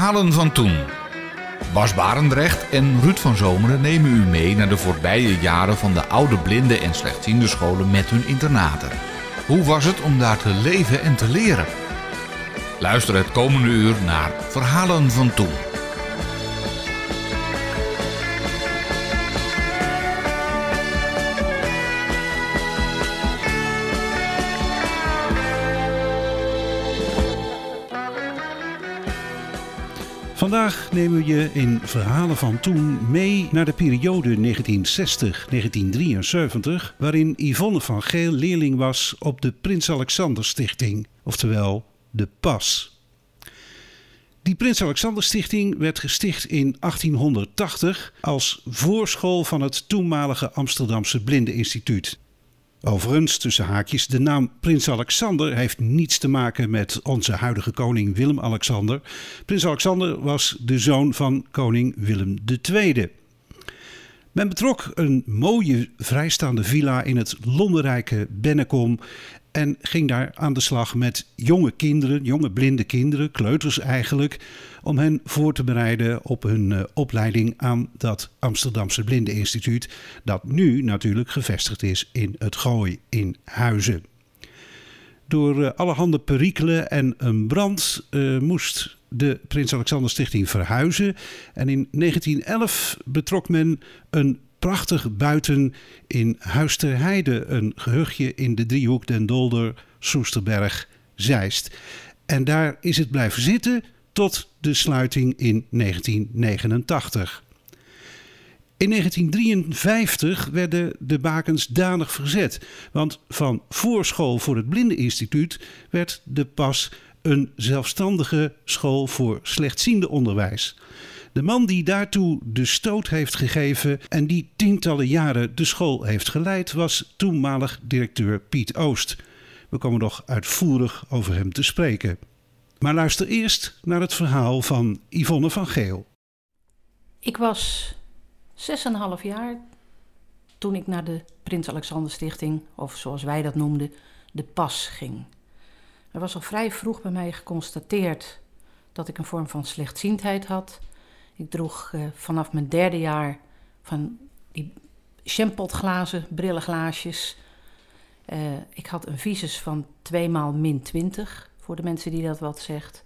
Verhalen van toen. Bas Barendrecht en Ruud van Zomeren nemen u mee naar de voorbije jaren van de oude blinde en slechtziende scholen met hun internaten. Hoe was het om daar te leven en te leren? Luister het komende uur naar Verhalen van toen. Vandaag nemen we je in verhalen van toen mee naar de periode 1960-1973, waarin Yvonne van Geel leerling was op de Prins Alexander Stichting, oftewel de PAS. Die Prins Alexander Stichting werd gesticht in 1880 als voorschool van het toenmalige Amsterdamse Blindeninstituut. Overigens, tussen haakjes, de naam Prins Alexander heeft niets te maken met onze huidige koning Willem-Alexander. Prins Alexander was de zoon van koning Willem II. Men betrok een mooie vrijstaande villa in het londenrijke Bennekom en ging daar aan de slag met jonge kinderen, jonge blinde kinderen, kleuters eigenlijk, om hen voor te bereiden op hun uh, opleiding aan dat Amsterdamse Blindeninstituut, dat nu natuurlijk gevestigd is in het Gooi in Huizen. Door uh, allerhande perikelen en een brand uh, moest de Prins Alexander Stichting verhuizen en in 1911 betrok men een prachtig buiten in Huis ter Heide, een gehuchtje in de driehoek Den Dolder, Soesterberg, Zeist. En daar is het blijven zitten tot de sluiting in 1989. In 1953 werden de bakens danig verzet, want van voorschool voor het Blindeninstituut werd de pas een zelfstandige school voor slechtziende onderwijs. De man die daartoe de stoot heeft gegeven en die tientallen jaren de school heeft geleid, was toenmalig directeur Piet Oost. We komen nog uitvoerig over hem te spreken. Maar luister eerst naar het verhaal van Yvonne van Geel. Ik was 6,5 jaar toen ik naar de Prins Alexander Stichting, of zoals wij dat noemden, de PAS ging. Er was al vrij vroeg bij mij geconstateerd dat ik een vorm van slechtziendheid had ik droeg uh, vanaf mijn derde jaar van die champotglazen, brillenglaasjes. Uh, ik had een visus van 2 maal min 20, voor de mensen die dat wat zegt.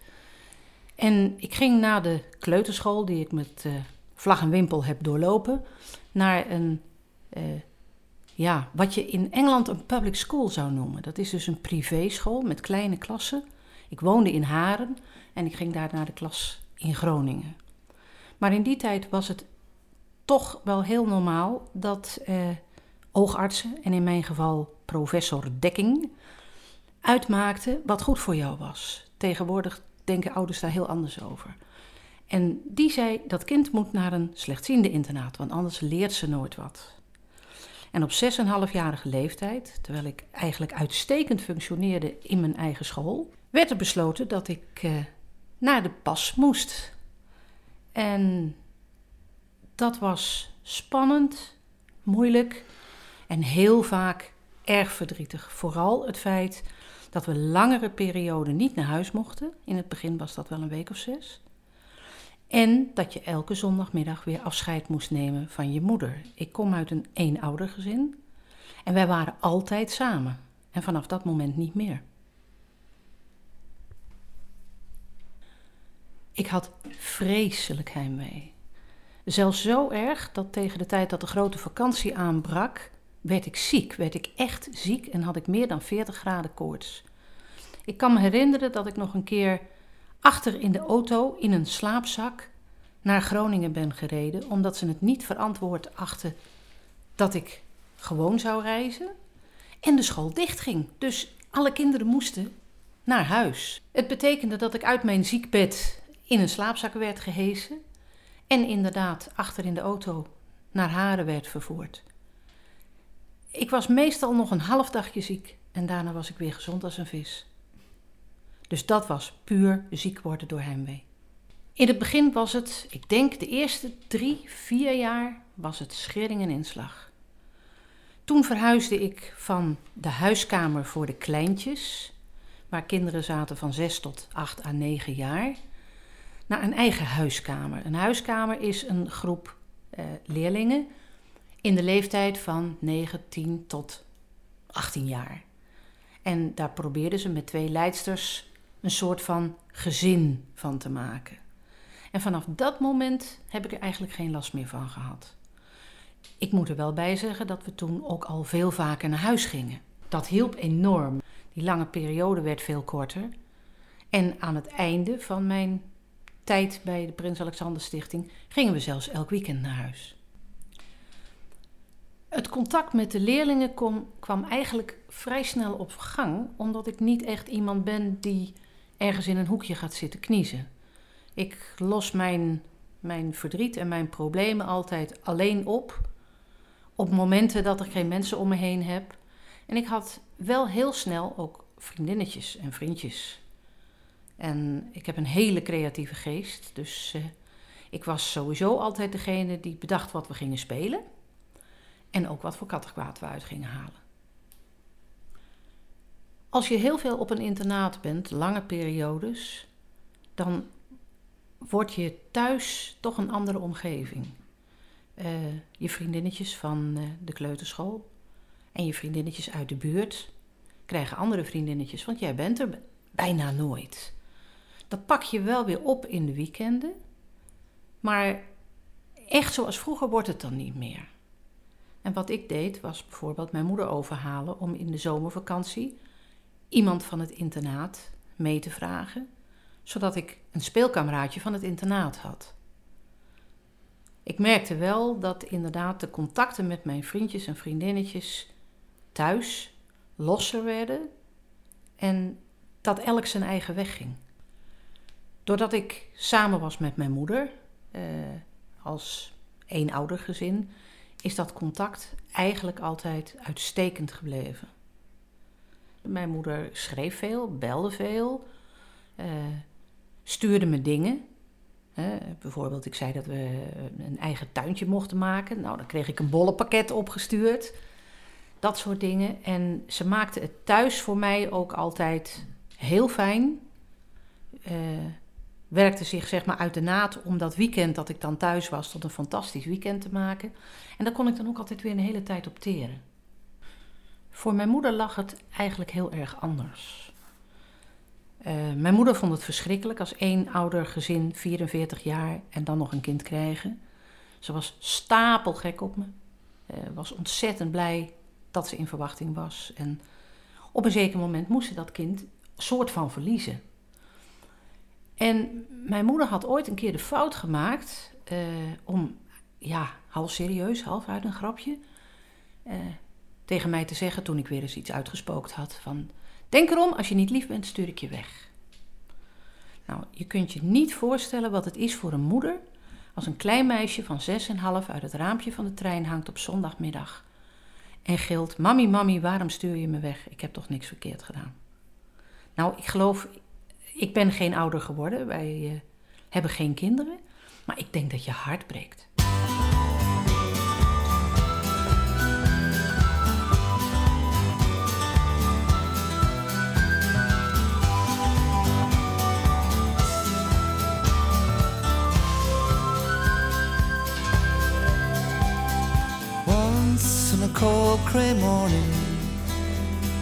En ik ging na de kleuterschool, die ik met uh, vlag en wimpel heb doorlopen, naar een, ja, wat je in Engeland een public school zou noemen. Dat is dus een privéschool met kleine klassen. Ik woonde in Haren en ik ging daar naar de klas in Groningen. Maar in die tijd was het toch wel heel normaal dat eh, oogartsen, en in mijn geval professor Dekking, uitmaakten wat goed voor jou was. Tegenwoordig denken ouders daar heel anders over. En die zei dat kind moet naar een slechtziende internaat, want anders leert ze nooit wat. En op 6,5-jarige leeftijd, terwijl ik eigenlijk uitstekend functioneerde in mijn eigen school, werd er besloten dat ik eh, naar de pas moest. En dat was spannend, moeilijk en heel vaak erg verdrietig. Vooral het feit dat we langere perioden niet naar huis mochten. In het begin was dat wel een week of zes. En dat je elke zondagmiddag weer afscheid moest nemen van je moeder. Ik kom uit een eenoudergezin en wij waren altijd samen. En vanaf dat moment niet meer. Ik had vreselijk heimwee. Zelfs zo erg dat tegen de tijd dat de grote vakantie aanbrak, werd ik ziek, werd ik echt ziek en had ik meer dan 40 graden koorts. Ik kan me herinneren dat ik nog een keer achter in de auto in een slaapzak naar Groningen ben gereden, omdat ze het niet verantwoord achten dat ik gewoon zou reizen. En de school dichtging. Dus alle kinderen moesten naar huis. Het betekende dat ik uit mijn ziekbed in een slaapzak werd gehesen en inderdaad achter in de auto naar Haren werd vervoerd. Ik was meestal nog een half dagje ziek en daarna was ik weer gezond als een vis. Dus dat was puur ziek worden door heimwee. In het begin was het, ik denk de eerste drie, vier jaar, was het schering en inslag. Toen verhuisde ik van de huiskamer voor de kleintjes, waar kinderen zaten van zes tot acht à negen jaar, naar een eigen huiskamer. Een huiskamer is een groep uh, leerlingen in de leeftijd van 9, 10 tot 18 jaar. En daar probeerden ze met twee leidsters een soort van gezin van te maken. En vanaf dat moment heb ik er eigenlijk geen last meer van gehad. Ik moet er wel bij zeggen dat we toen ook al veel vaker naar huis gingen. Dat hielp enorm. Die lange periode werd veel korter. En aan het einde van mijn tijd bij de Prins Alexander Stichting gingen we zelfs elk weekend naar huis. Het contact met de leerlingen kwam eigenlijk vrij snel op gang, omdat ik niet echt iemand ben die ergens in een hoekje gaat zitten kniezen. Ik los mijn, mijn verdriet en mijn problemen altijd alleen op, op momenten dat ik geen mensen om me heen heb. En ik had wel heel snel ook vriendinnetjes en vriendjes. En ik heb een hele creatieve geest, dus uh, ik was sowieso altijd degene die bedacht wat we gingen spelen. En ook wat voor kattenkwaad we uit gingen halen. Als je heel veel op een internaat bent, lange periodes, dan word je thuis toch een andere omgeving. Uh, je vriendinnetjes van uh, de kleuterschool en je vriendinnetjes uit de buurt krijgen andere vriendinnetjes, want jij bent er bijna nooit. Dat pak je wel weer op in de weekenden, maar echt zoals vroeger wordt het dan niet meer. En wat ik deed was bijvoorbeeld mijn moeder overhalen om in de zomervakantie iemand van het internaat mee te vragen, zodat ik een speelkameraadje van het internaat had. Ik merkte wel dat inderdaad de contacten met mijn vriendjes en vriendinnetjes thuis losser werden en dat elk zijn eigen weg ging. Doordat ik samen was met mijn moeder, eh, als eenoudergezin, is dat contact eigenlijk altijd uitstekend gebleven. Mijn moeder schreef veel, belde veel, uh, stuurde me dingen. bijvoorbeeld, ik zei dat we een eigen tuintje mochten maken. Nou, dan kreeg ik een bollenpakket opgestuurd. Dat soort dingen. En ze maakte het thuis voor mij ook altijd heel fijn. Uh, werkte zich zeg maar uit de naad om dat weekend dat ik dan thuis was tot een fantastisch weekend te maken. En daar kon ik dan ook altijd weer een hele tijd op teren. Voor mijn moeder lag het eigenlijk heel erg anders. Uh, mijn moeder vond het verschrikkelijk als één ouder gezin, 44 jaar, en dan nog een kind krijgen. Ze was stapelgek op me. Uh, was ontzettend blij dat ze in verwachting was. En op een zeker moment moest ze dat kind soort van verliezen. En mijn moeder had ooit een keer de fout gemaakt uh, om, ja, half serieus, half uit een grapje, uh, tegen mij te zeggen toen ik weer eens iets uitgespookt had van, denk erom, als je niet lief bent, stuur ik je weg. Nou, je kunt je niet voorstellen wat het is voor een moeder als een klein meisje van zes en half uit het raampje van de trein hangt op zondagmiddag en gilt: Mami, mami, waarom stuur je me weg? Ik heb toch niks verkeerd gedaan. Nou, ik geloof, ik ben geen ouder geworden. Wij uh, hebben geen kinderen. Maar ik denk dat je hart breekt. Cold gray morning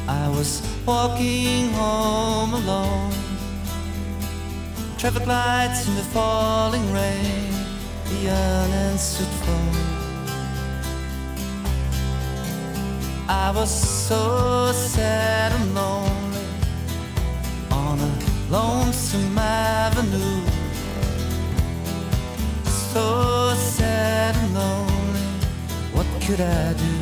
I was walking home alone Traffic lights in the falling rain, the unanswered phone. I was so sad and lonely on a lonesome avenue. So sad and lonely, what could I do?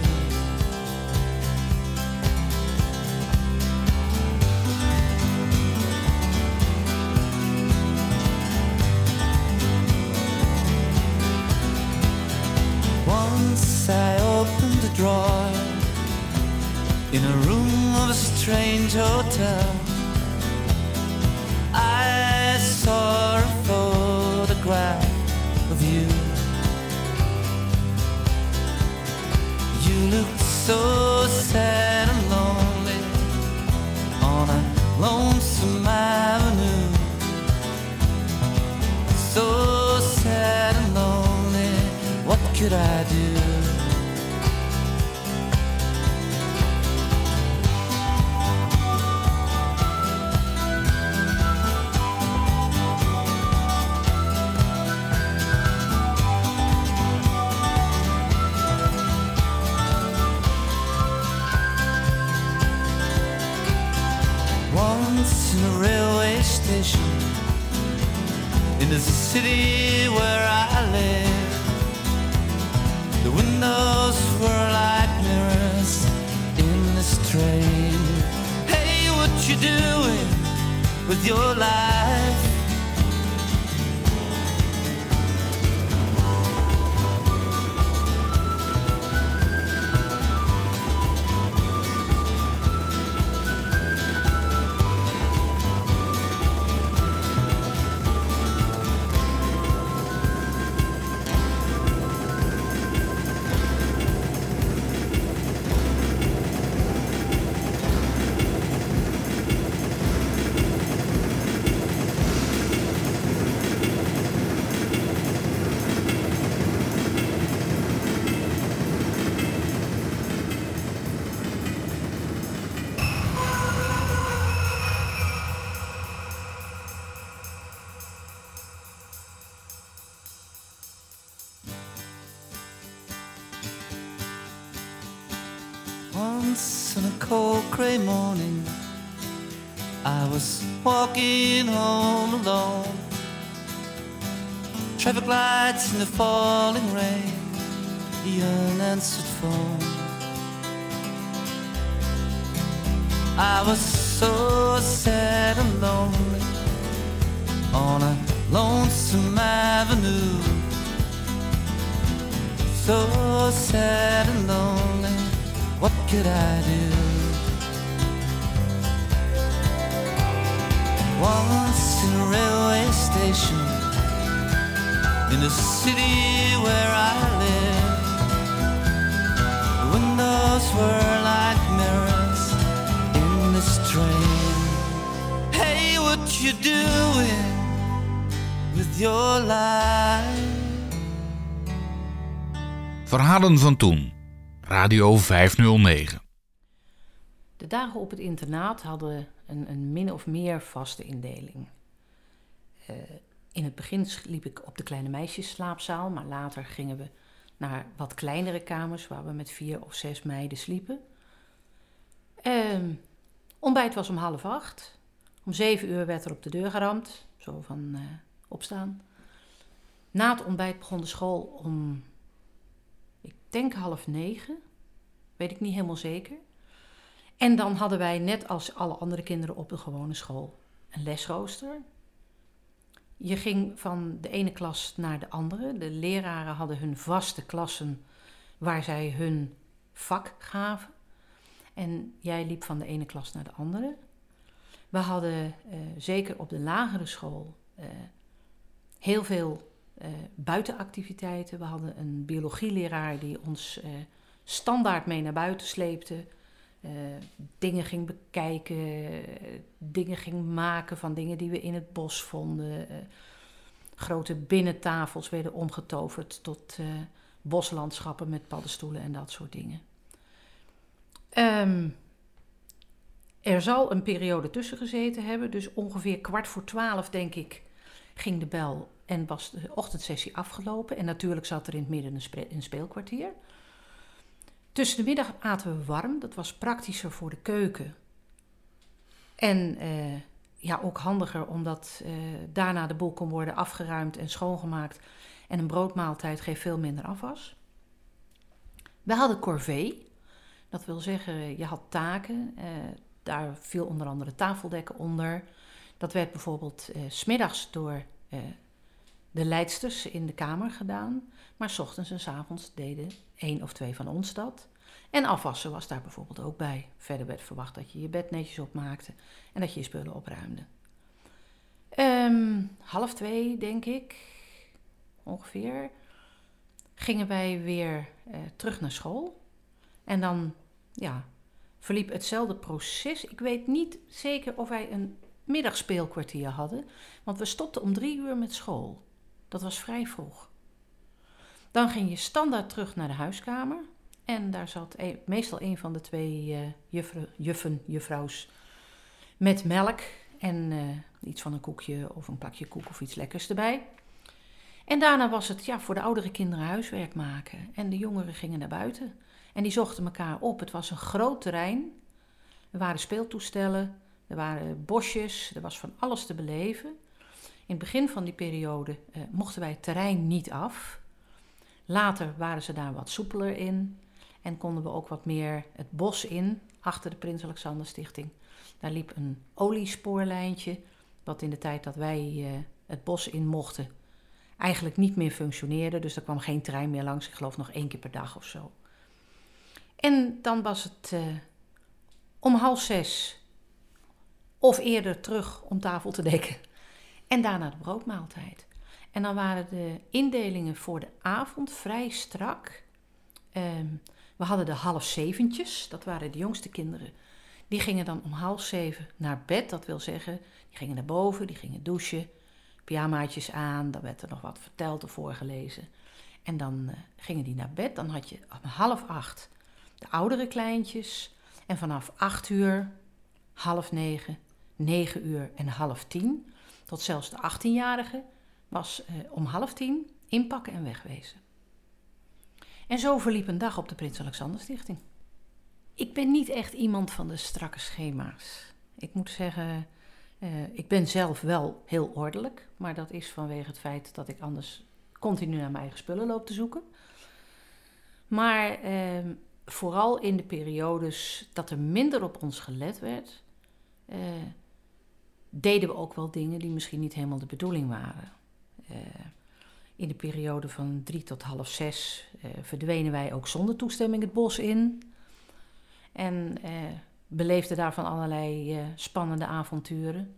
as I opened the drawer in a room of a strange hotel. I saw a photograph of you. You looked so sad and lonely on a lonesome avenue. So sad and lonely, what could I do? City where I live, the windows were like mirrors in this train. Hey, what you doing with your life? Gray morning, I was walking home alone. Traffic lights in the falling rain, the unanswered phone. I was so sad and lonely on a lonesome avenue. So sad and lonely, what could I do? Once in a railway station in the city where I live, the windows were like mirrors in this train. Hey, what you doing with your life? Verhalen van toen. Radio 509. De dagen op het internaat hadden een, een min of meer vaste indeling. Eh, in het begin liep ik op de kleine meisjesslaapzaal, maar later gingen we naar wat kleinere kamers waar we met vier of zes meiden sliepen. Ehm, ontbijt was om half acht. Om zeven uur werd er op de deur geramd, zo van eh, opstaan. Na het ontbijt begon de school om, ik denk half negen, weet ik niet helemaal zeker. En dan hadden wij, net als alle andere kinderen op de gewone school, een lesrooster. Je ging van de ene klas naar de andere. De leraren hadden hun vaste klassen waar zij hun vak gaven. En jij liep van de ene klas naar de andere. We hadden eh, zeker op de lagere school eh, heel veel eh, buitenactiviteiten. We hadden een biologieleraar die ons standaard mee naar buiten sleepte. Eh, dingen ging bekijken, dingen ging maken van dingen die we in het bos vonden. eh, grote binnentafels werden omgetoverd tot eh, boslandschappen met paddenstoelen en dat soort dingen. Ehm, er zal een periode tussen gezeten hebben, dus ongeveer kwart voor twaalf, denk ik, ging de bel en was de ochtendsessie afgelopen. En natuurlijk zat er in het midden een speelkwartier. Tussen de middag aten we warm, dat was praktischer voor de keuken. En eh, ja, ook handiger omdat eh, daarna de boel kon worden afgeruimd en schoongemaakt. En een broodmaaltijd geeft veel minder afwas. We hadden corvée. Dat wil zeggen, je had taken. eh, daar viel onder andere tafeldekken onder. Dat werd bijvoorbeeld 's smiddags door de leidsters in de kamer gedaan. Maar 's ochtends en 's avonds deden één of twee van ons dat. En afwassen was daar bijvoorbeeld ook bij. Verder werd verwacht dat je je bed netjes opmaakte en dat je je spullen opruimde. Ehm, half twee, denk ik, ongeveer, gingen wij weer eh, terug naar school. En dan, ja, verliep hetzelfde proces. Ik weet niet zeker of wij een middagspeelkwartier hadden, want we stopten om drie uur met school. Dat was vrij vroeg. Dan ging je standaard terug naar de huiskamer. En daar zat meestal een van de twee jufferen, juffen, juffrouws met melk en eh, iets van een koekje of een plakje koek of iets lekkers erbij. En daarna was het ja, voor de oudere kinderen huiswerk maken. En de jongeren gingen naar buiten. En die zochten elkaar op. Het was een groot terrein. Er waren speeltoestellen, er waren bosjes, er was van alles te beleven. In het begin van die periode eh, mochten wij het terrein niet af. Later waren ze daar wat soepeler in en konden we ook wat meer het bos in, achter de Prins Alexander Stichting. Daar liep een oliespoorlijntje, wat in de tijd dat wij eh, het bos in mochten, eigenlijk niet meer functioneerde. Dus er kwam geen trein meer langs, ik geloof nog één keer per dag of zo. En dan was het eh, om half zes of eerder terug om tafel te dekken. En daarna de broodmaaltijd. En dan waren de indelingen voor de avond vrij strak. Ehm, we hadden de half zeventjes, dat waren de jongste kinderen. Die gingen dan om half zeven naar bed, dat wil zeggen, die gingen naar boven, die gingen douchen, pyjamaatjes aan, dan werd er nog wat verteld of voorgelezen. En dan eh, gingen die naar bed, dan had je om half acht de oudere kleintjes. En vanaf acht uur, half negen, negen uur en half tien, tot zelfs de 18-jarige, was eh, om half tien inpakken en wegwezen. En zo verliep een dag op de Prins Alexander Stichting. Ik ben niet echt iemand van de strakke schema's. Ik moet zeggen, eh, ik ben zelf wel heel ordelijk, maar dat is vanwege het feit dat ik anders continu naar mijn eigen spullen loop te zoeken. Maar eh, vooral in de periodes dat er minder op ons gelet werd, eh, deden we ook wel dingen die misschien niet helemaal de bedoeling waren. In de periode van drie tot half zes eh, verdwenen wij ook zonder toestemming het bos in. En eh, beleefden daarvan allerlei eh, spannende avonturen.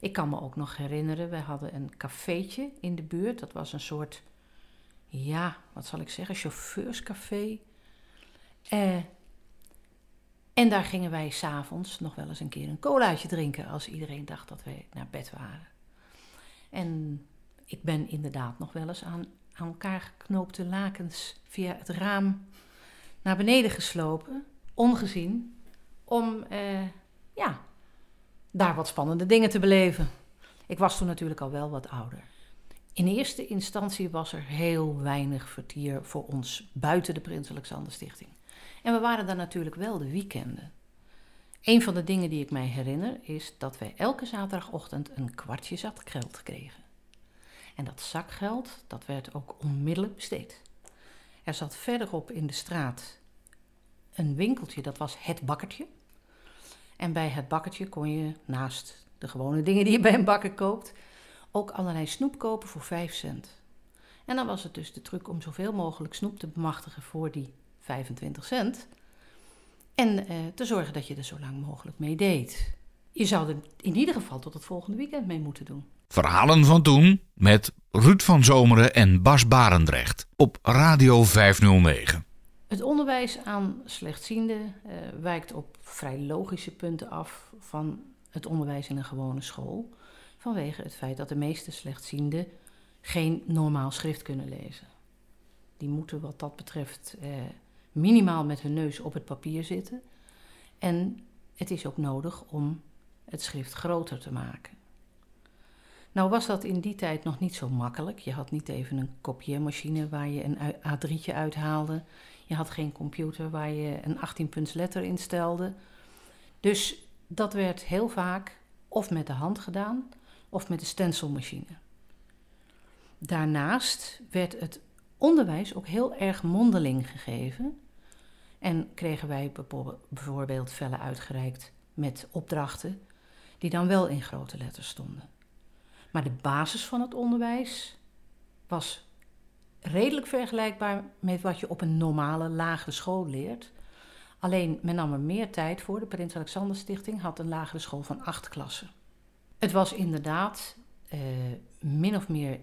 Ik kan me ook nog herinneren, we hadden een cafeetje in de buurt. Dat was een soort, ja, wat zal ik zeggen, chauffeurscafé. Eh, en daar gingen wij s'avonds nog wel eens een keer een colaatje drinken als iedereen dacht dat wij naar bed waren. En ik ben inderdaad nog wel eens aan, aan elkaar geknoopte lakens via het raam naar beneden geslopen, ongezien, om eh, ja, daar wat spannende dingen te beleven. Ik was toen natuurlijk al wel wat ouder. In eerste instantie was er heel weinig vertier voor ons buiten de Prins Alexander Stichting. En we waren daar natuurlijk wel de weekenden. Een van de dingen die ik mij herinner is dat wij elke zaterdagochtend een kwartje zakgeld kregen. En dat zakgeld, dat werd ook onmiddellijk besteed. Er zat verderop in de straat een winkeltje, dat was het bakkertje. En bij het bakkertje kon je naast de gewone dingen die je bij een bakker koopt, ook allerlei snoep kopen voor 5 cent. En dan was het dus de truc om zoveel mogelijk snoep te bemachtigen voor die 25 cent. En eh, te zorgen dat je er zo lang mogelijk mee deed. Je zou er in ieder geval tot het volgende weekend mee moeten doen. Verhalen van toen met Ruud van Zomeren en Bas Barendrecht op Radio 509. Het onderwijs aan slechtzienden eh, wijkt op vrij logische punten af van het onderwijs in een gewone school. Vanwege het feit dat de meeste slechtzienden geen normaal schrift kunnen lezen. Die moeten wat dat betreft eh, minimaal met hun neus op het papier zitten. En het is ook nodig om het schrift groter te maken. Nou was dat in die tijd nog niet zo makkelijk. Je had niet even een kopieermachine waar je een A3'tje uithaalde. Je had geen computer waar je een 18-punts letter instelde. Dus dat werd heel vaak of met de hand gedaan of met de stencilmachine. Daarnaast werd het onderwijs ook heel erg mondeling gegeven. En kregen wij bijvoorbeeld vellen uitgereikt met opdrachten die dan wel in grote letters stonden. Maar de basis van het onderwijs was redelijk vergelijkbaar met wat je op een normale lagere school leert. Alleen men nam er meer tijd voor. De Prins Alexander Stichting had een lagere school van acht klassen. Het was inderdaad eh, min of meer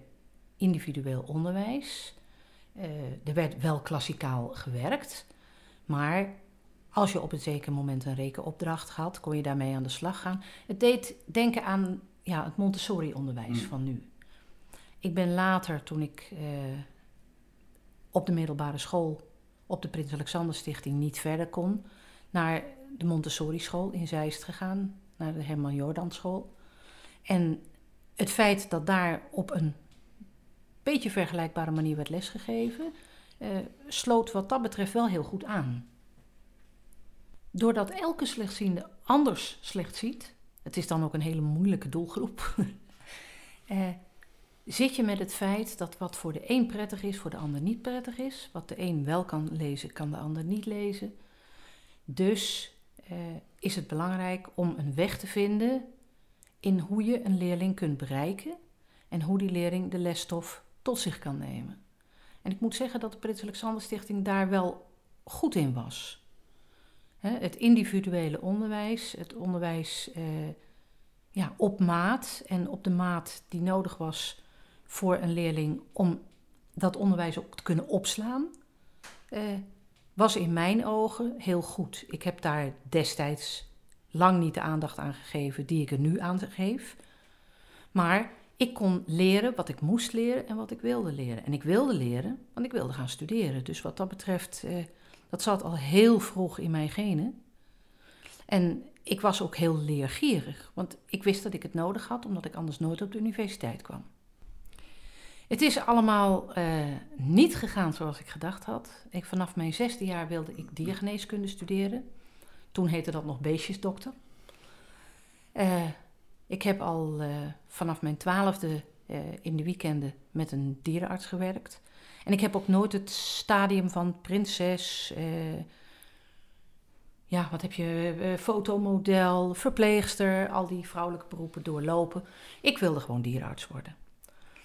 individueel onderwijs. Uh, er werd wel klassikaal gewerkt, maar als je op een zeker moment een rekenopdracht had, kon je daarmee aan de slag gaan. Het deed denken aan ja, het Montessori-onderwijs van nu. Ik ben later, toen ik uh, op de middelbare school op de Prins Alexander Stichting niet verder kon, naar de Montessori school in Zeist gegaan, naar de Herman Jordan school. En het feit dat daar op een beetje vergelijkbare manier werd lesgegeven, uh, sloot wat dat betreft wel heel goed aan. Doordat elke slechtziende anders slecht ziet, het is dan ook een hele moeilijke doelgroep, uh, zit je met het feit dat wat voor de een prettig is, voor de ander niet prettig is. Wat de een wel kan lezen, kan de ander niet lezen. Dus uh, is het belangrijk om een weg te vinden in hoe je een leerling kunt bereiken en hoe die leerling de lesstof tot zich kan nemen. En ik moet zeggen dat de Prins Alexander Stichting daar wel goed in was. Het individuele onderwijs, het onderwijs uh, ja, op maat en op de maat die nodig was voor een leerling om dat onderwijs ook te kunnen opslaan, uh, was in mijn ogen heel goed. Ik heb daar destijds lang niet de aandacht aan gegeven die ik er nu aan geef. Maar ik kon leren wat ik moest leren en wat ik wilde leren. En ik wilde leren, want ik wilde gaan studeren. Dus wat dat betreft, eh, dat zat al heel vroeg in mijn genen. En ik was ook heel leergierig, want ik wist dat ik het nodig had, omdat ik anders nooit op de universiteit kwam. Het is allemaal uh, niet gegaan zoals ik gedacht had. Ik, vanaf mijn zesde jaar wilde ik diergeneeskunde studeren. Toen heette dat nog beestjesdokter. Uh, ik heb al uh, vanaf mijn twaalfde in de weekenden met een dierenarts gewerkt. En ik heb ook nooit het stadium van prinses, ja, wat heb je, fotomodel, verpleegster, al die vrouwelijke beroepen doorlopen. Ik wilde gewoon dierenarts worden.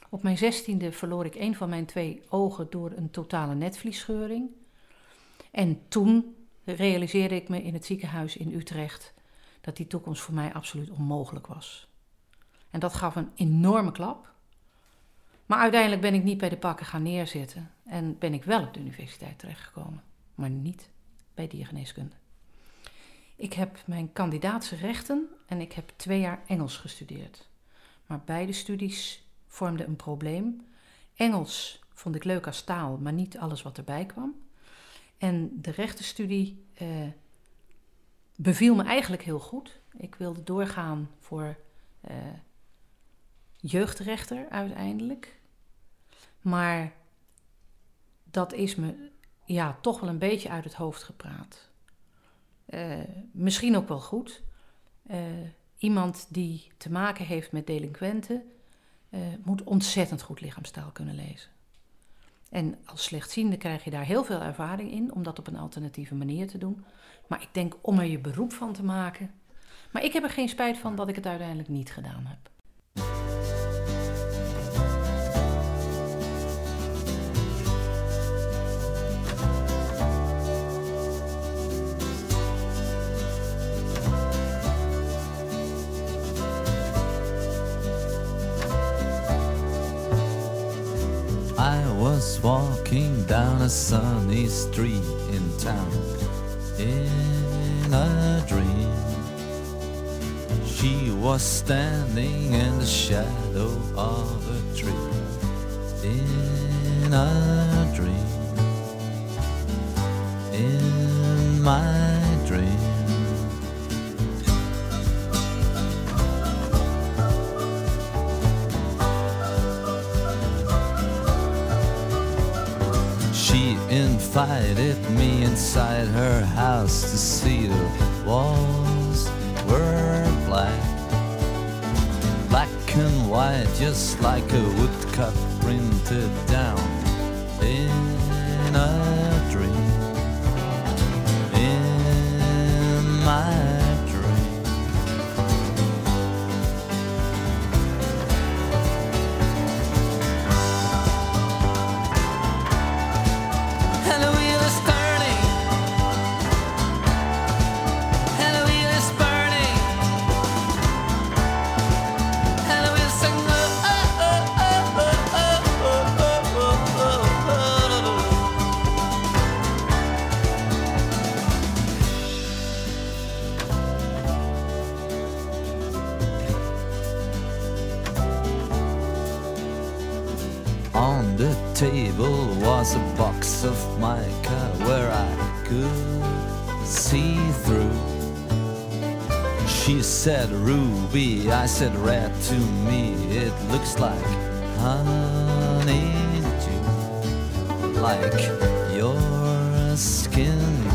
Op mijn zestiende verloor ik een van mijn twee ogen door een totale netvliesscheuring. En toen realiseerde ik me in het ziekenhuis in Utrecht dat die toekomst voor mij absoluut onmogelijk was. En dat gaf een enorme klap. Maar uiteindelijk ben ik niet bij de pakken gaan neerzitten en ben ik wel op de universiteit terechtgekomen, maar niet bij diergeneeskunde. Ik heb mijn kandidaatse rechten en ik heb twee jaar Engels gestudeerd. Maar beide studies vormde een probleem. Engels vond ik leuk als taal, maar niet alles wat erbij kwam. En de rechtenstudie uh, beviel me eigenlijk heel goed. Ik wilde doorgaan voor uh, jeugdrechter uiteindelijk. Maar dat is me ja, toch wel een beetje uit het hoofd gepraat. Uh, misschien ook wel goed. iemand die te maken heeft met delinquenten uh, moet ontzettend goed lichaamstaal kunnen lezen. En als slechtziende krijg je daar heel veel ervaring in om dat op een alternatieve manier te doen. Maar ik denk om er je beroep van te maken. Maar ik heb er geen spijt van dat ik het uiteindelijk niet gedaan heb. Was walking down a sunny street in town in a dream. She was standing in the shadow of a tree in a dream. In my invited me inside her house to see the walls were black. Black and white, just like a woodcut printed down in a dream. In my the table was a box of mica where I could see through. She said ruby, I said red to me. It looks like honey dew, like your skin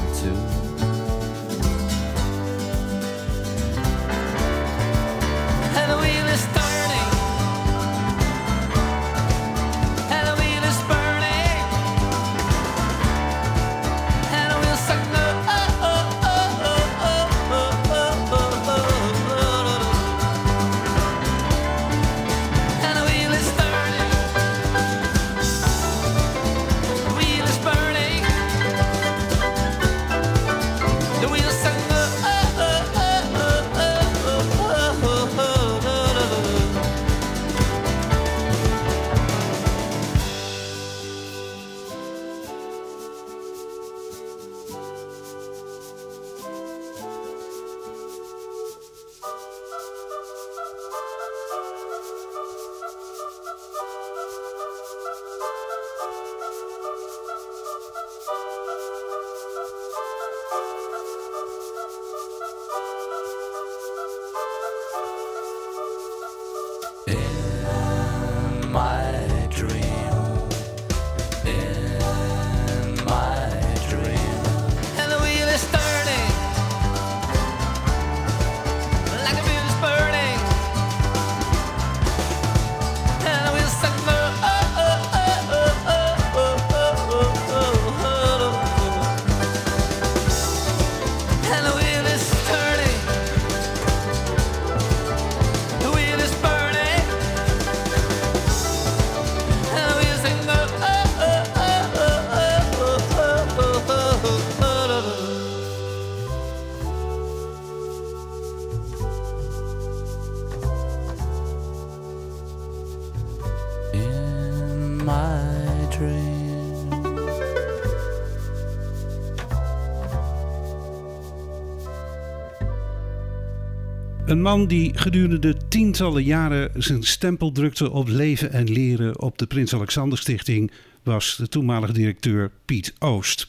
Een man die gedurende tientallen jaren zijn stempel drukte op leven en leren op de Prins Alexander Stichting was de toenmalige directeur Piet Oost.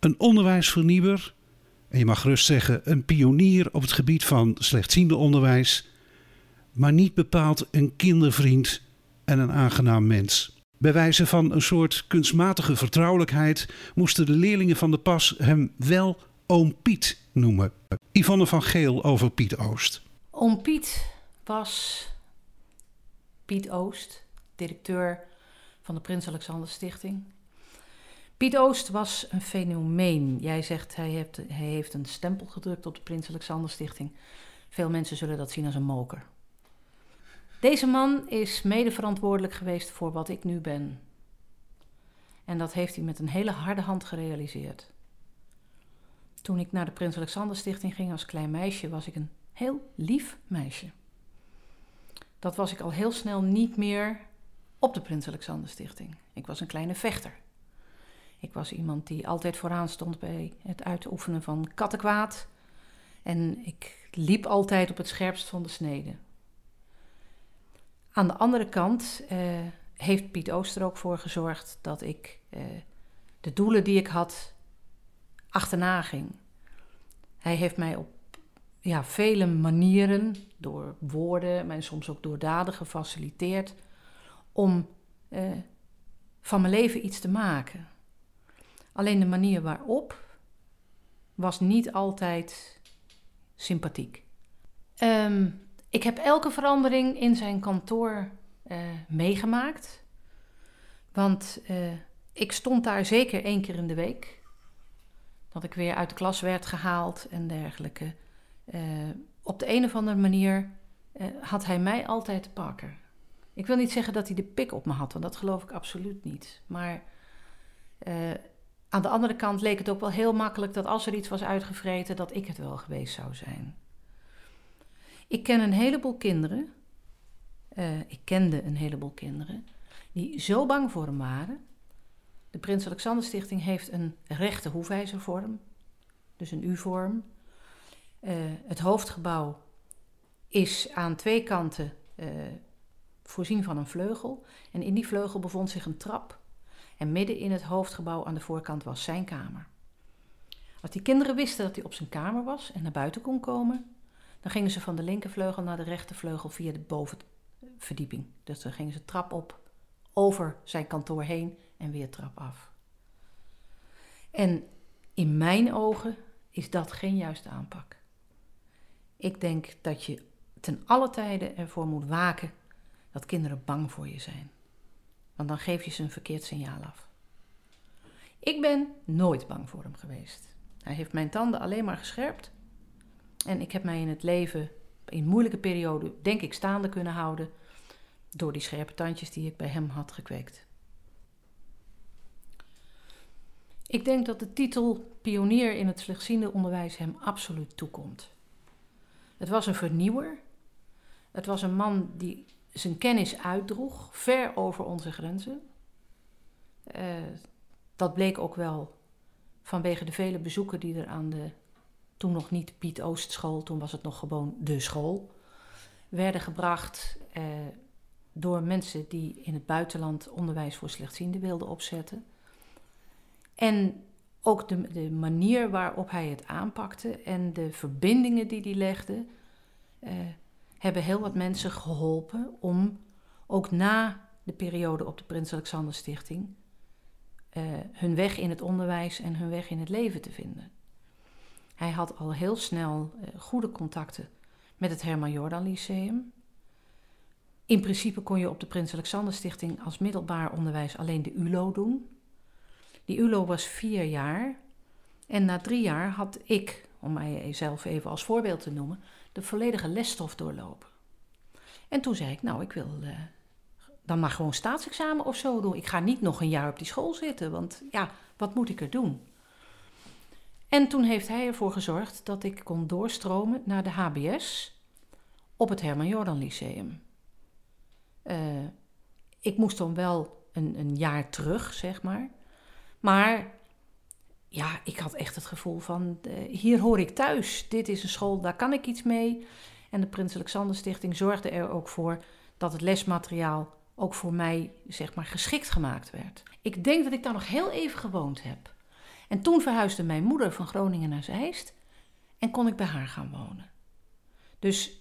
Een onderwijsvernieuwer, en je mag gerust zeggen een pionier op het gebied van slechtziende onderwijs, maar niet bepaald een kindervriend en een aangenaam mens. Bij wijze van een soort kunstmatige vertrouwelijkheid moesten de leerlingen van de pas hem wel oom Piet noemen. Yvonne van Geel over Piet Oost. Oom Piet was Piet Oost, directeur van de Prins Alexander Stichting. Piet Oost was een fenomeen. Jij zegt hij heeft, hij heeft een stempel gedrukt op de Prins Alexander Stichting. Veel mensen zullen dat zien als een moker. Deze man is mede verantwoordelijk geweest voor wat ik nu ben. En dat heeft hij met een hele harde hand gerealiseerd. Toen ik naar de Prins Alexander Stichting ging als klein meisje, was ik een heel lief meisje. Dat was ik al heel snel niet meer op de Prins Alexander Stichting. Ik was een kleine vechter. Ik was iemand die altijd vooraan stond bij het uitoefenen van kattenkwaad. En ik liep altijd op het scherpst van de snede. Aan de andere kant eh, heeft Piet Oost er ook voor gezorgd dat ik eh, de doelen die ik had achterna ging. Hij heeft mij op ja, vele manieren, door woorden, maar soms ook door daden gefaciliteerd, om eh, van mijn leven iets te maken. Alleen de manier waarop was niet altijd sympathiek. Ehm, ik heb elke verandering in zijn kantoor eh, meegemaakt. Want eh, ik stond daar zeker één keer in de week. Dat ik weer uit de klas werd gehaald en dergelijke. Eh, op de een of andere manier eh, had hij mij altijd te pakken. Ik wil niet zeggen dat hij de pik op me had, want dat geloof ik absoluut niet. Maar eh, aan de andere kant leek het ook wel heel makkelijk dat als er iets was uitgevreten, dat ik het wel geweest zou zijn. Ik ken een heleboel kinderen, ik kende een heleboel kinderen, die zo bang voor hem waren. De Prins Alexander Stichting heeft een rechte hoefijzervorm, dus een U-vorm. Eh, het hoofdgebouw is aan twee kanten eh, voorzien van een vleugel. En in die vleugel bevond zich een trap. En midden in het hoofdgebouw aan de voorkant was zijn kamer. Als die kinderen wisten dat hij op zijn kamer was en naar buiten kon komen, dan gingen ze van de linkervleugel naar de rechtervleugel via de bovenverdieping. Dus dan gingen ze trap op, over zijn kantoor heen en weer trap af. En in mijn ogen is dat geen juiste aanpak. Ik denk dat je ten alle tijde ervoor moet waken dat kinderen bang voor je zijn. Want dan geef je ze een verkeerd signaal af. Ik ben nooit bang voor hem geweest. Hij heeft mijn tanden alleen maar gescherpt. En ik heb mij in het leven in moeilijke perioden, denk ik, staande kunnen houden. Door die scherpe tandjes die ik bij hem had gekweekt. Ik denk dat de titel pionier in het slechtziende onderwijs hem absoluut toekomt. Het was een vernieuwer. Het was een man die zijn kennis uitdroeg, ver over onze grenzen. Uh, dat bleek ook wel vanwege de vele bezoeken die er aan de toen nog niet Piet Oostschool, toen was het nog gewoon de school, werden gebracht eh, door mensen die in het buitenland onderwijs voor slechtzienden wilden opzetten. En ook de, de manier waarop hij het aanpakte en de verbindingen die hij legde, eh, hebben heel wat mensen geholpen om ook na de periode op de Prins Alexander Stichting uh, hun weg in het onderwijs en hun weg in het leven te vinden. Hij had al heel snel uh, goede contacten met het Herman Jordan Lyceum. In principe kon je op de Prins Alexander Stichting als middelbaar onderwijs alleen de ULO doen. Die ULO was vier jaar. En na drie jaar had ik, om mijzelf even als voorbeeld te noemen, de volledige lesstof doorlopen. En toen zei ik, nou, ik wil uh, dan maar gewoon staatsexamen of zo doen. Ik ga niet nog een jaar op die school zitten, want ja, wat moet ik er doen? En toen heeft hij ervoor gezorgd dat ik kon doorstromen naar de HBS op het Herman Jordan Lyceum. Uh, ik moest dan wel een, een jaar terug, zeg maar. Maar ja, ik had echt het gevoel van, uh, hier hoor ik thuis. Dit is een school, daar kan ik iets mee. En de Prins Alexander Stichting zorgde er ook voor dat het lesmateriaal ook voor mij, zeg maar, geschikt gemaakt werd. Ik denk dat ik daar nog heel even gewoond heb. En toen verhuisde mijn moeder van Groningen naar Zeist en kon ik bij haar gaan wonen. Dus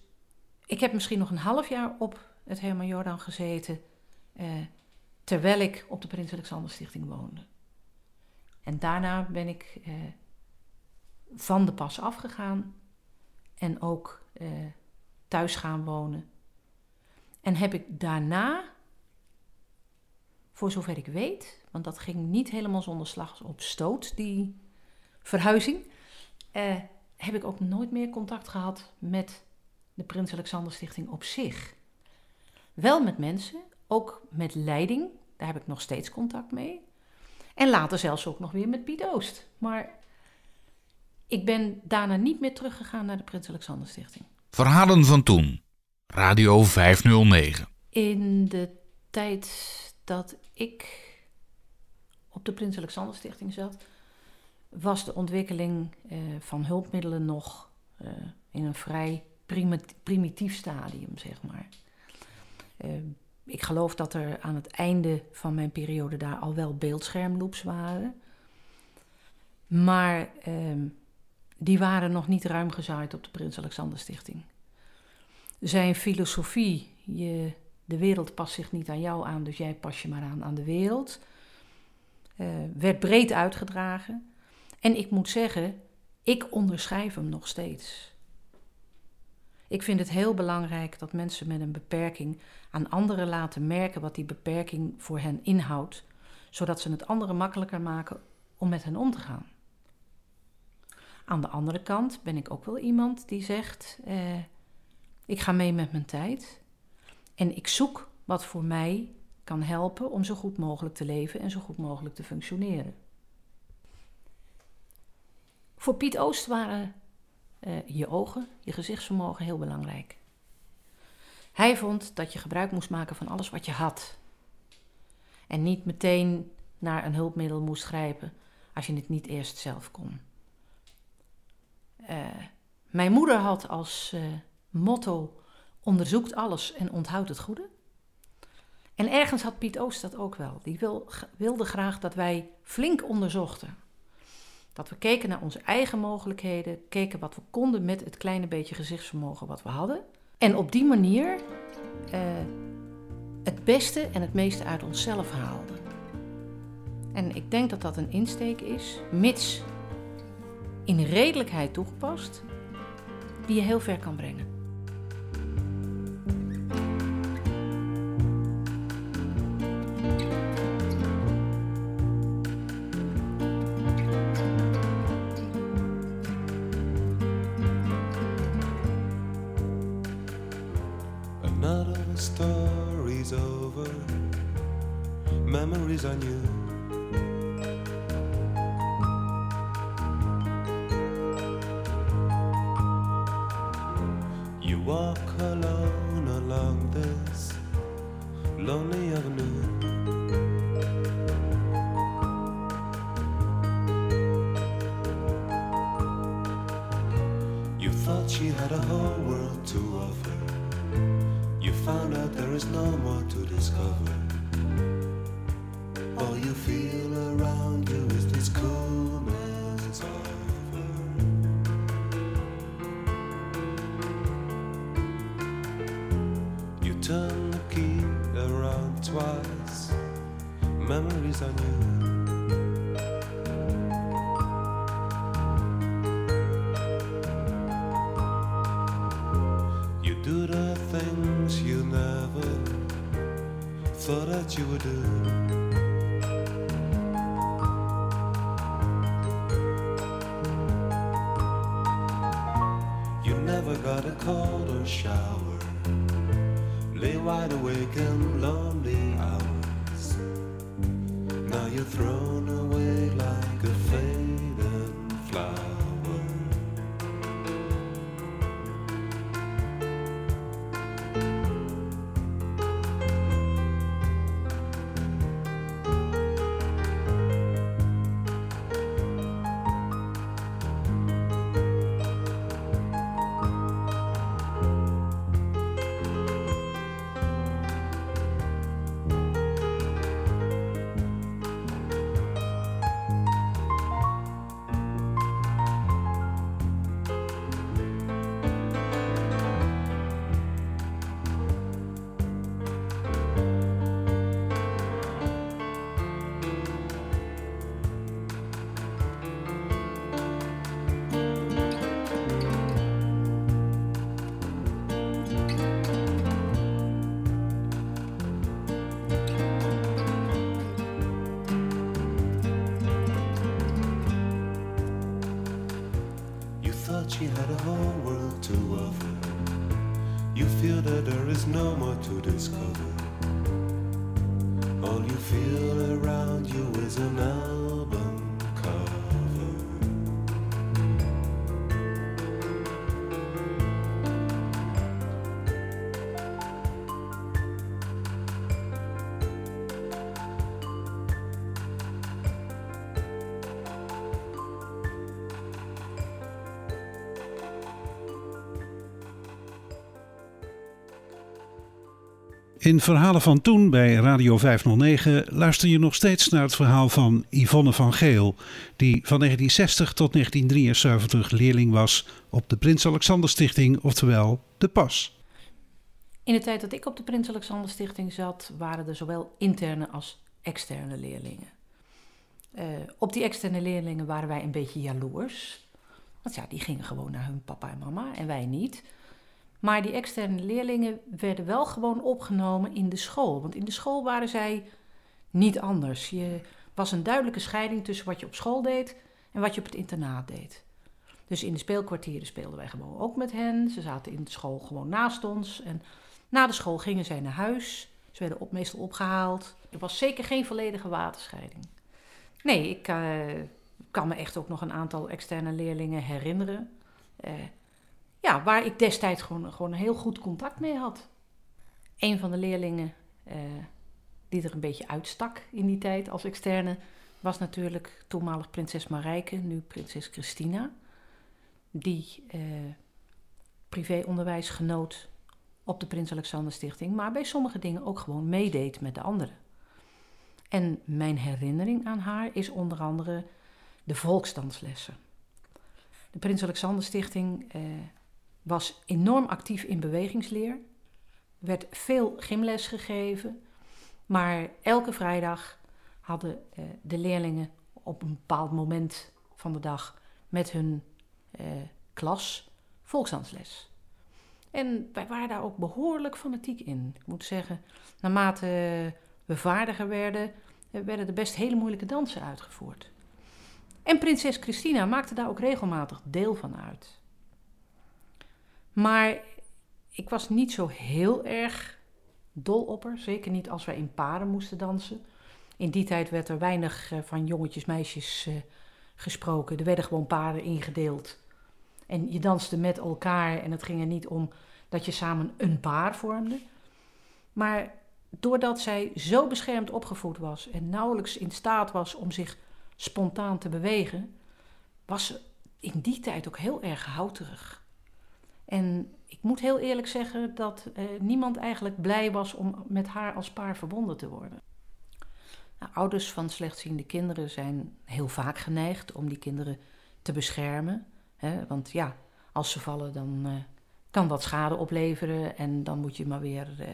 ik heb misschien nog een half jaar op het Herman Jordan gezeten, eh, terwijl ik op de Prins Alexander Stichting woonde. En daarna ben ik eh, van de pas afgegaan en ook eh, thuis gaan wonen. En heb ik daarna, voor zover ik weet, want dat ging niet helemaal zonder slag op stoot, die verhuizing, eh, heb ik ook nooit meer contact gehad met de Prins Alexander Stichting op zich. Wel met mensen, ook met leiding, daar heb ik nog steeds contact mee. En later zelfs ook nog weer met Piet Oost. Maar ik ben daarna niet meer teruggegaan naar de Prins Alexander Stichting. Verhalen van toen. Radio 509. In de tijd dat ik op de Prins Alexander Stichting zat, was de ontwikkeling eh, van hulpmiddelen nog eh, in een vrij primitief stadium, zeg maar. Uh, ik geloof dat er aan het einde van mijn periode daar al wel beeldschermloops waren. Maar ehm, die waren nog niet ruim gezaaid op de Prins Alexander Stichting. Zijn filosofie, je, de wereld past zich niet aan jou aan, dus jij pas je maar aan aan de wereld, uh, werd breed uitgedragen. En ik moet zeggen, ik onderschrijf hem nog steeds. Ik vind het heel belangrijk dat mensen met een beperking aan anderen laten merken wat die beperking voor hen inhoudt, zodat ze het anderen makkelijker maken om met hen om te gaan. Aan de andere kant ben ik ook wel iemand die zegt: eh, ik ga mee met mijn tijd en ik zoek wat voor mij kan helpen om zo goed mogelijk te leven en zo goed mogelijk te functioneren. Voor Piet Oost waren uh, je ogen, je gezichtsvermogen heel belangrijk. Hij vond dat je gebruik moest maken van alles wat je had. En niet meteen naar een hulpmiddel moest grijpen als je het niet eerst zelf kon. Uh, mijn moeder had als uh, motto: onderzoekt alles en onthoudt het goede. En ergens had Piet Oost dat ook wel. Die wil, wilde graag dat wij flink onderzochten. Dat we keken naar onze eigen mogelijkheden, keken wat we konden met het kleine beetje gezichtsvermogen wat we hadden. En op die manier uh, het beste en het meeste uit onszelf haalden. En ik denk dat dat een insteek is, mits in redelijkheid toegepast, die je heel ver kan brengen. thought that you would do. You never got a cold or shower, lay wide awake and long. In Verhalen van Toen bij Radio 509 luister je nog steeds naar het verhaal van Yvonne van Geel, die van 1960 tot 1973 leerling was op de Prins Alexander Stichting, oftewel de PAS. In de tijd dat ik op de Prins Alexander Stichting zat, waren er zowel interne als externe leerlingen. Uh, op die externe leerlingen waren wij een beetje jaloers. Want ja, die gingen gewoon naar hun papa en mama en wij niet. Maar die externe leerlingen werden wel gewoon opgenomen in de school. Want in de school waren zij niet anders. Je was een duidelijke scheiding tussen wat je op school deed en wat je op het internaat deed. Dus in de speelkwartieren speelden wij gewoon ook met hen. Ze zaten in de school gewoon naast ons. En na de school gingen zij naar huis. Ze werden meestal opgehaald. Er was zeker geen volledige waterscheiding. Nee, ik uh, kan me echt ook nog een aantal externe leerlingen herinneren. Uh, ja, waar ik destijds gewoon, gewoon heel goed contact mee had. Een van de leerlingen uh, die er een beetje uitstak in die tijd als externe was natuurlijk toenmalig prinses Marijke, nu prinses Christina. Die uh, privéonderwijs genoot op de Prins Alexander Stichting, maar bij sommige dingen ook gewoon meedeed met de anderen. En mijn herinnering aan haar is onder andere de volksdanslessen. De Prins Alexander Stichting eh, was enorm actief in bewegingsleer, werd veel gymles gegeven, maar elke vrijdag hadden eh, de leerlingen op een bepaald moment van de dag met hun eh, klas volksdansles. En wij waren daar ook behoorlijk fanatiek in. Ik moet zeggen, naarmate we vaardiger werden, eh, werden er best hele moeilijke dansen uitgevoerd. En prinses Christina maakte daar ook regelmatig deel van uit. Maar ik was niet zo heel erg dol op haar, zeker niet als wij in paren moesten dansen. In die tijd werd er weinig eh, van jongetjes, meisjes uh, gesproken. Er werden gewoon paren ingedeeld. En je danste met elkaar en het ging er niet om dat je samen een paar vormde. Maar doordat zij zo beschermd opgevoed was en nauwelijks in staat was om zich spontaan te bewegen, was ze in die tijd ook heel erg houterig. En ik moet heel eerlijk zeggen dat eh, niemand eigenlijk blij was om met haar als paar verbonden te worden. Nou, ouders van slechtziende kinderen zijn heel vaak geneigd om die kinderen te beschermen. Hè? Want ja, als ze vallen, dan uh, kan dat schade opleveren. En dan moet je maar weer uh,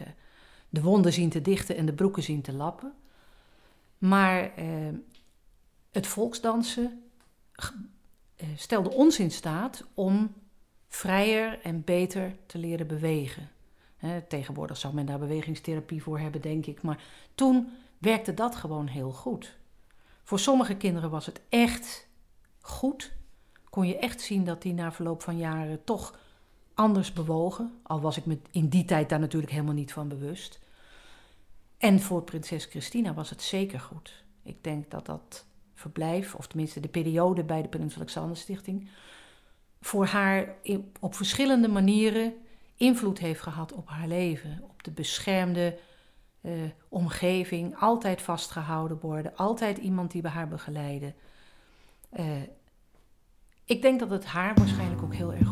de wonden zien te dichten en de broeken zien te lappen. Maar uh, het volksdansen stelde ons in staat om vrijer en beter te leren bewegen. Tegenwoordig zou men daar bewegingstherapie voor hebben, denk ik. Maar toen werkte dat gewoon heel goed. Voor sommige kinderen was het echt goed. Kon je echt zien dat die na verloop van jaren toch anders bewogen. Al was ik me in die tijd daar natuurlijk helemaal niet van bewust. En voor prinses Christina was het zeker goed. Ik denk dat dat verblijf, of tenminste de periode bij de Prins Alexander Stichting, voor haar op verschillende manieren invloed heeft gehad op haar leven. Op de beschermde uh, omgeving, altijd vastgehouden worden, altijd iemand die bij haar begeleiden. Uh, ik denk dat het haar waarschijnlijk ook heel erg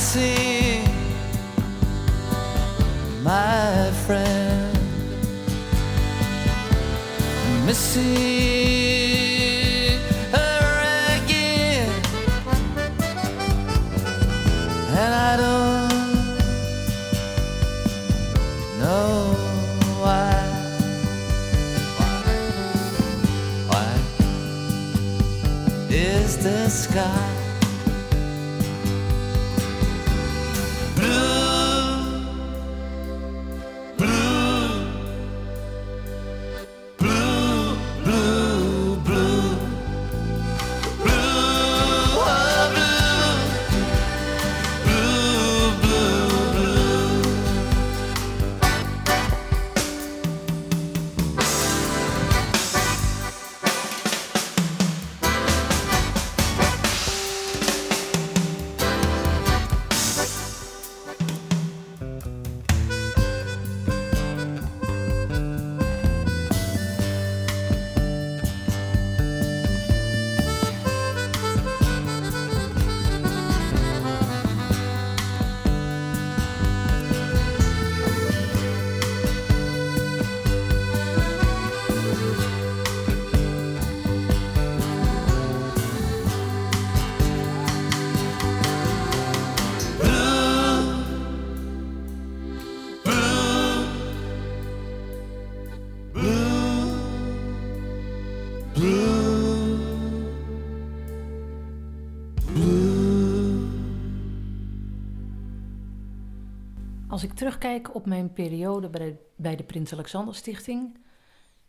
I'm Als ik terugkijk op mijn periode bij de, Prins Alexander Stichting,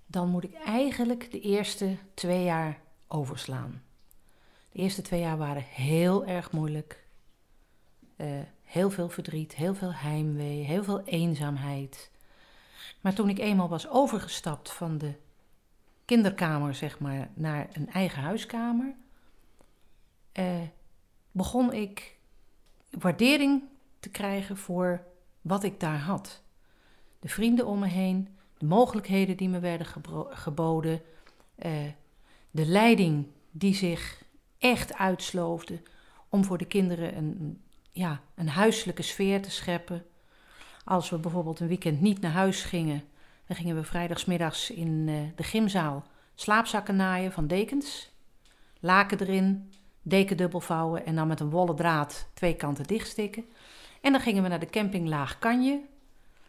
dan moet ik eigenlijk de eerste twee jaar overslaan. De eerste twee jaar waren heel erg moeilijk. Uh, heel veel verdriet, heel veel heimwee, heel veel eenzaamheid. Maar toen ik eenmaal was overgestapt van de kinderkamer, zeg maar, naar een eigen huiskamer, uh, begon ik waardering te krijgen voor wat ik daar had. De vrienden om me heen, de mogelijkheden die me werden geboden, uh, de leiding die zich echt uitsloofde om voor de kinderen een, ja, een huiselijke sfeer te scheppen. Als we bijvoorbeeld een weekend niet naar huis gingen, dan gingen we vrijdagsmiddags in uh, de gymzaal slaapzakken naaien van dekens, laken erin, deken dubbel vouwen en dan met een wollen draad twee kanten dichtstikken. En dan gingen we naar de camping Laag Kanje,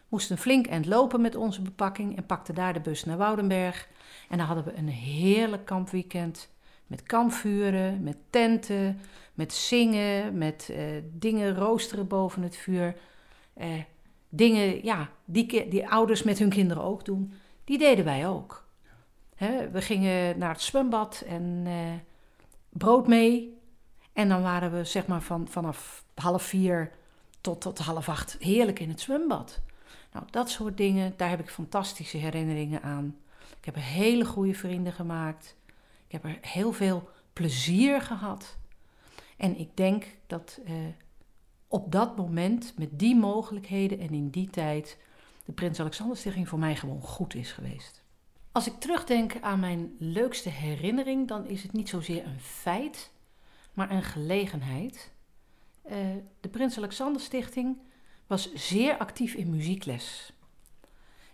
moesten flink eind lopen met onze bepakking en pakten daar de bus naar Woudenberg. En dan hadden we een heerlijk kampweekend met kampvuren, met tenten, met zingen, met uh, dingen roosteren boven het vuur. Uh, dingen ja, die, die ouders met hun kinderen ook doen, die deden wij ook. We gingen naar het zwembad en uh, brood mee. En dan waren we zeg maar van, vanaf half vier tot, tot half acht heerlijk in het zwembad. Nou, dat soort dingen, daar heb ik fantastische herinneringen aan. Ik heb hele goede vrienden gemaakt. Ik heb er heel veel plezier gehad. En ik denk dat eh, op dat moment, met die mogelijkheden en in die tijd, de Prins Alexander Stichting voor mij gewoon goed is geweest. Als ik terugdenk aan mijn leukste herinnering, dan is het niet zozeer een feit, maar een gelegenheid. Uh, de Prins Alexander Stichting was zeer actief in muziekles.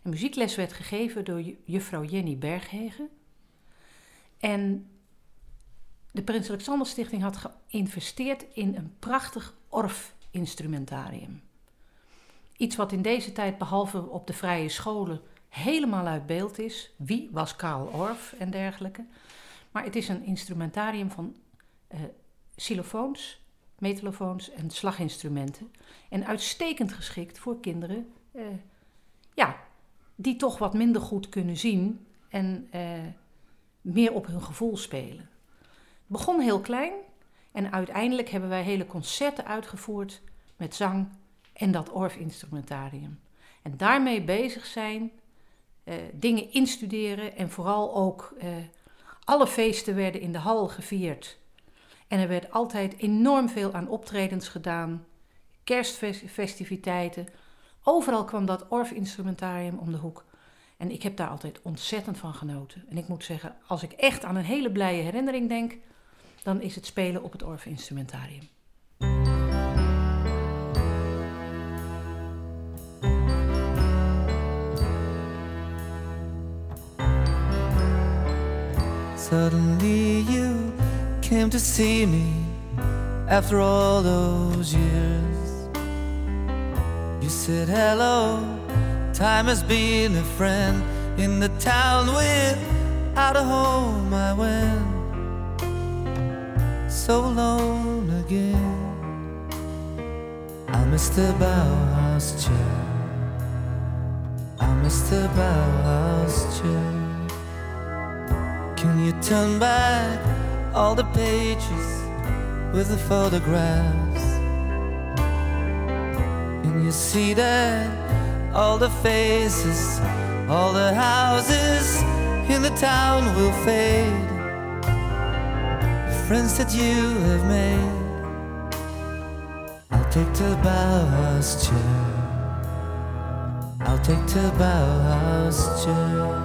En muziekles werd gegeven door juffrouw Jenny Berghegen. En de Prins Alexander Stichting had geïnvesteerd in een prachtig orf-instrumentarium. Iets wat in deze tijd, behalve op de vrije scholen, helemaal uit beeld is. Wie was Karl Orff en dergelijke. Maar het is een instrumentarium van uh, xylofoons, metallofoons en slaginstrumenten. En uitstekend geschikt voor kinderen uh, ja, die toch wat minder goed kunnen zien en uh, meer op hun gevoel spelen. Het begon heel klein en uiteindelijk hebben wij hele concerten uitgevoerd met zang en dat orfinstrumentarium. En daarmee bezig zijn, uh, dingen instuderen en vooral ook alle feesten werden in de hal gevierd. En er werd altijd enorm veel aan optredens gedaan, kerstfestiviteiten. Overal kwam dat orfinstrumentarium om de hoek. En ik heb daar altijd ontzettend van genoten. En ik moet zeggen, als ik echt aan een hele blije herinnering denk, dan is het spelen op het orfinstrumentarium. Came to see me after all those years. You said hello, time has been a friend in the town without a home. I went so alone again. I miss the Bauhaus chair. I miss the Bauhaus chair. Can you turn back all the pages with the photographs? And you see that all the faces, all the houses in the town will fade? The friends that you have made, I'll take to the Bauhaus chair. I'll take to the Bauhaus chair.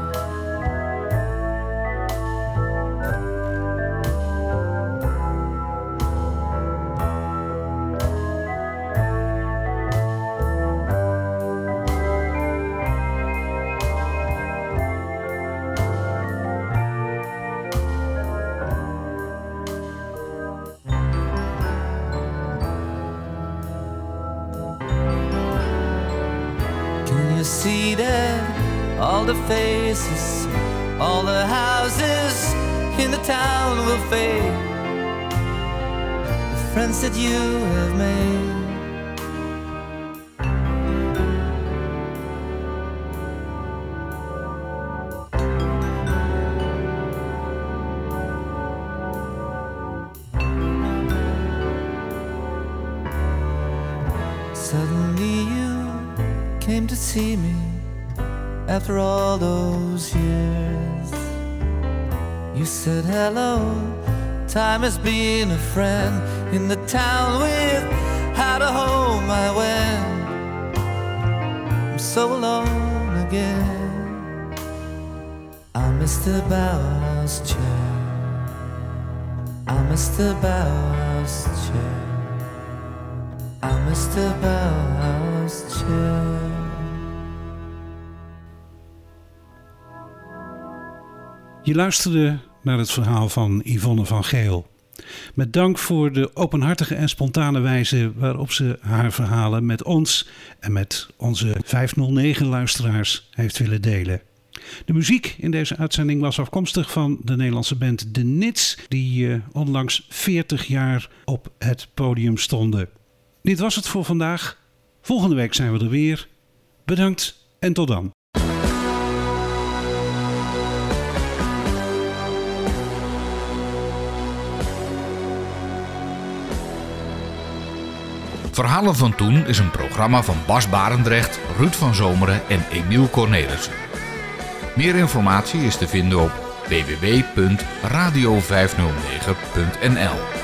Time been a friend in the town without a home. I went, I'm so alone again. I miss the Bauhaus chair. I miss the Bauhaus chair. I miss the Bauhaus chair. Je luisterde naar het verhaal van Yvonne van Geel. Met dank voor de openhartige en spontane wijze waarop ze haar verhalen met ons en met onze 509-luisteraars heeft willen delen. De muziek in deze uitzending was afkomstig van de Nederlandse band De Nits, die uh, onlangs 40 jaar op het podium stonden. Dit was het voor vandaag. Volgende week zijn we er weer. Bedankt en tot dan. Verhalen van Toen is een programma van Bas Barendrecht, Ruud van Zomeren en Emiel Cornelissen. Meer informatie is te vinden op www.radio509.nl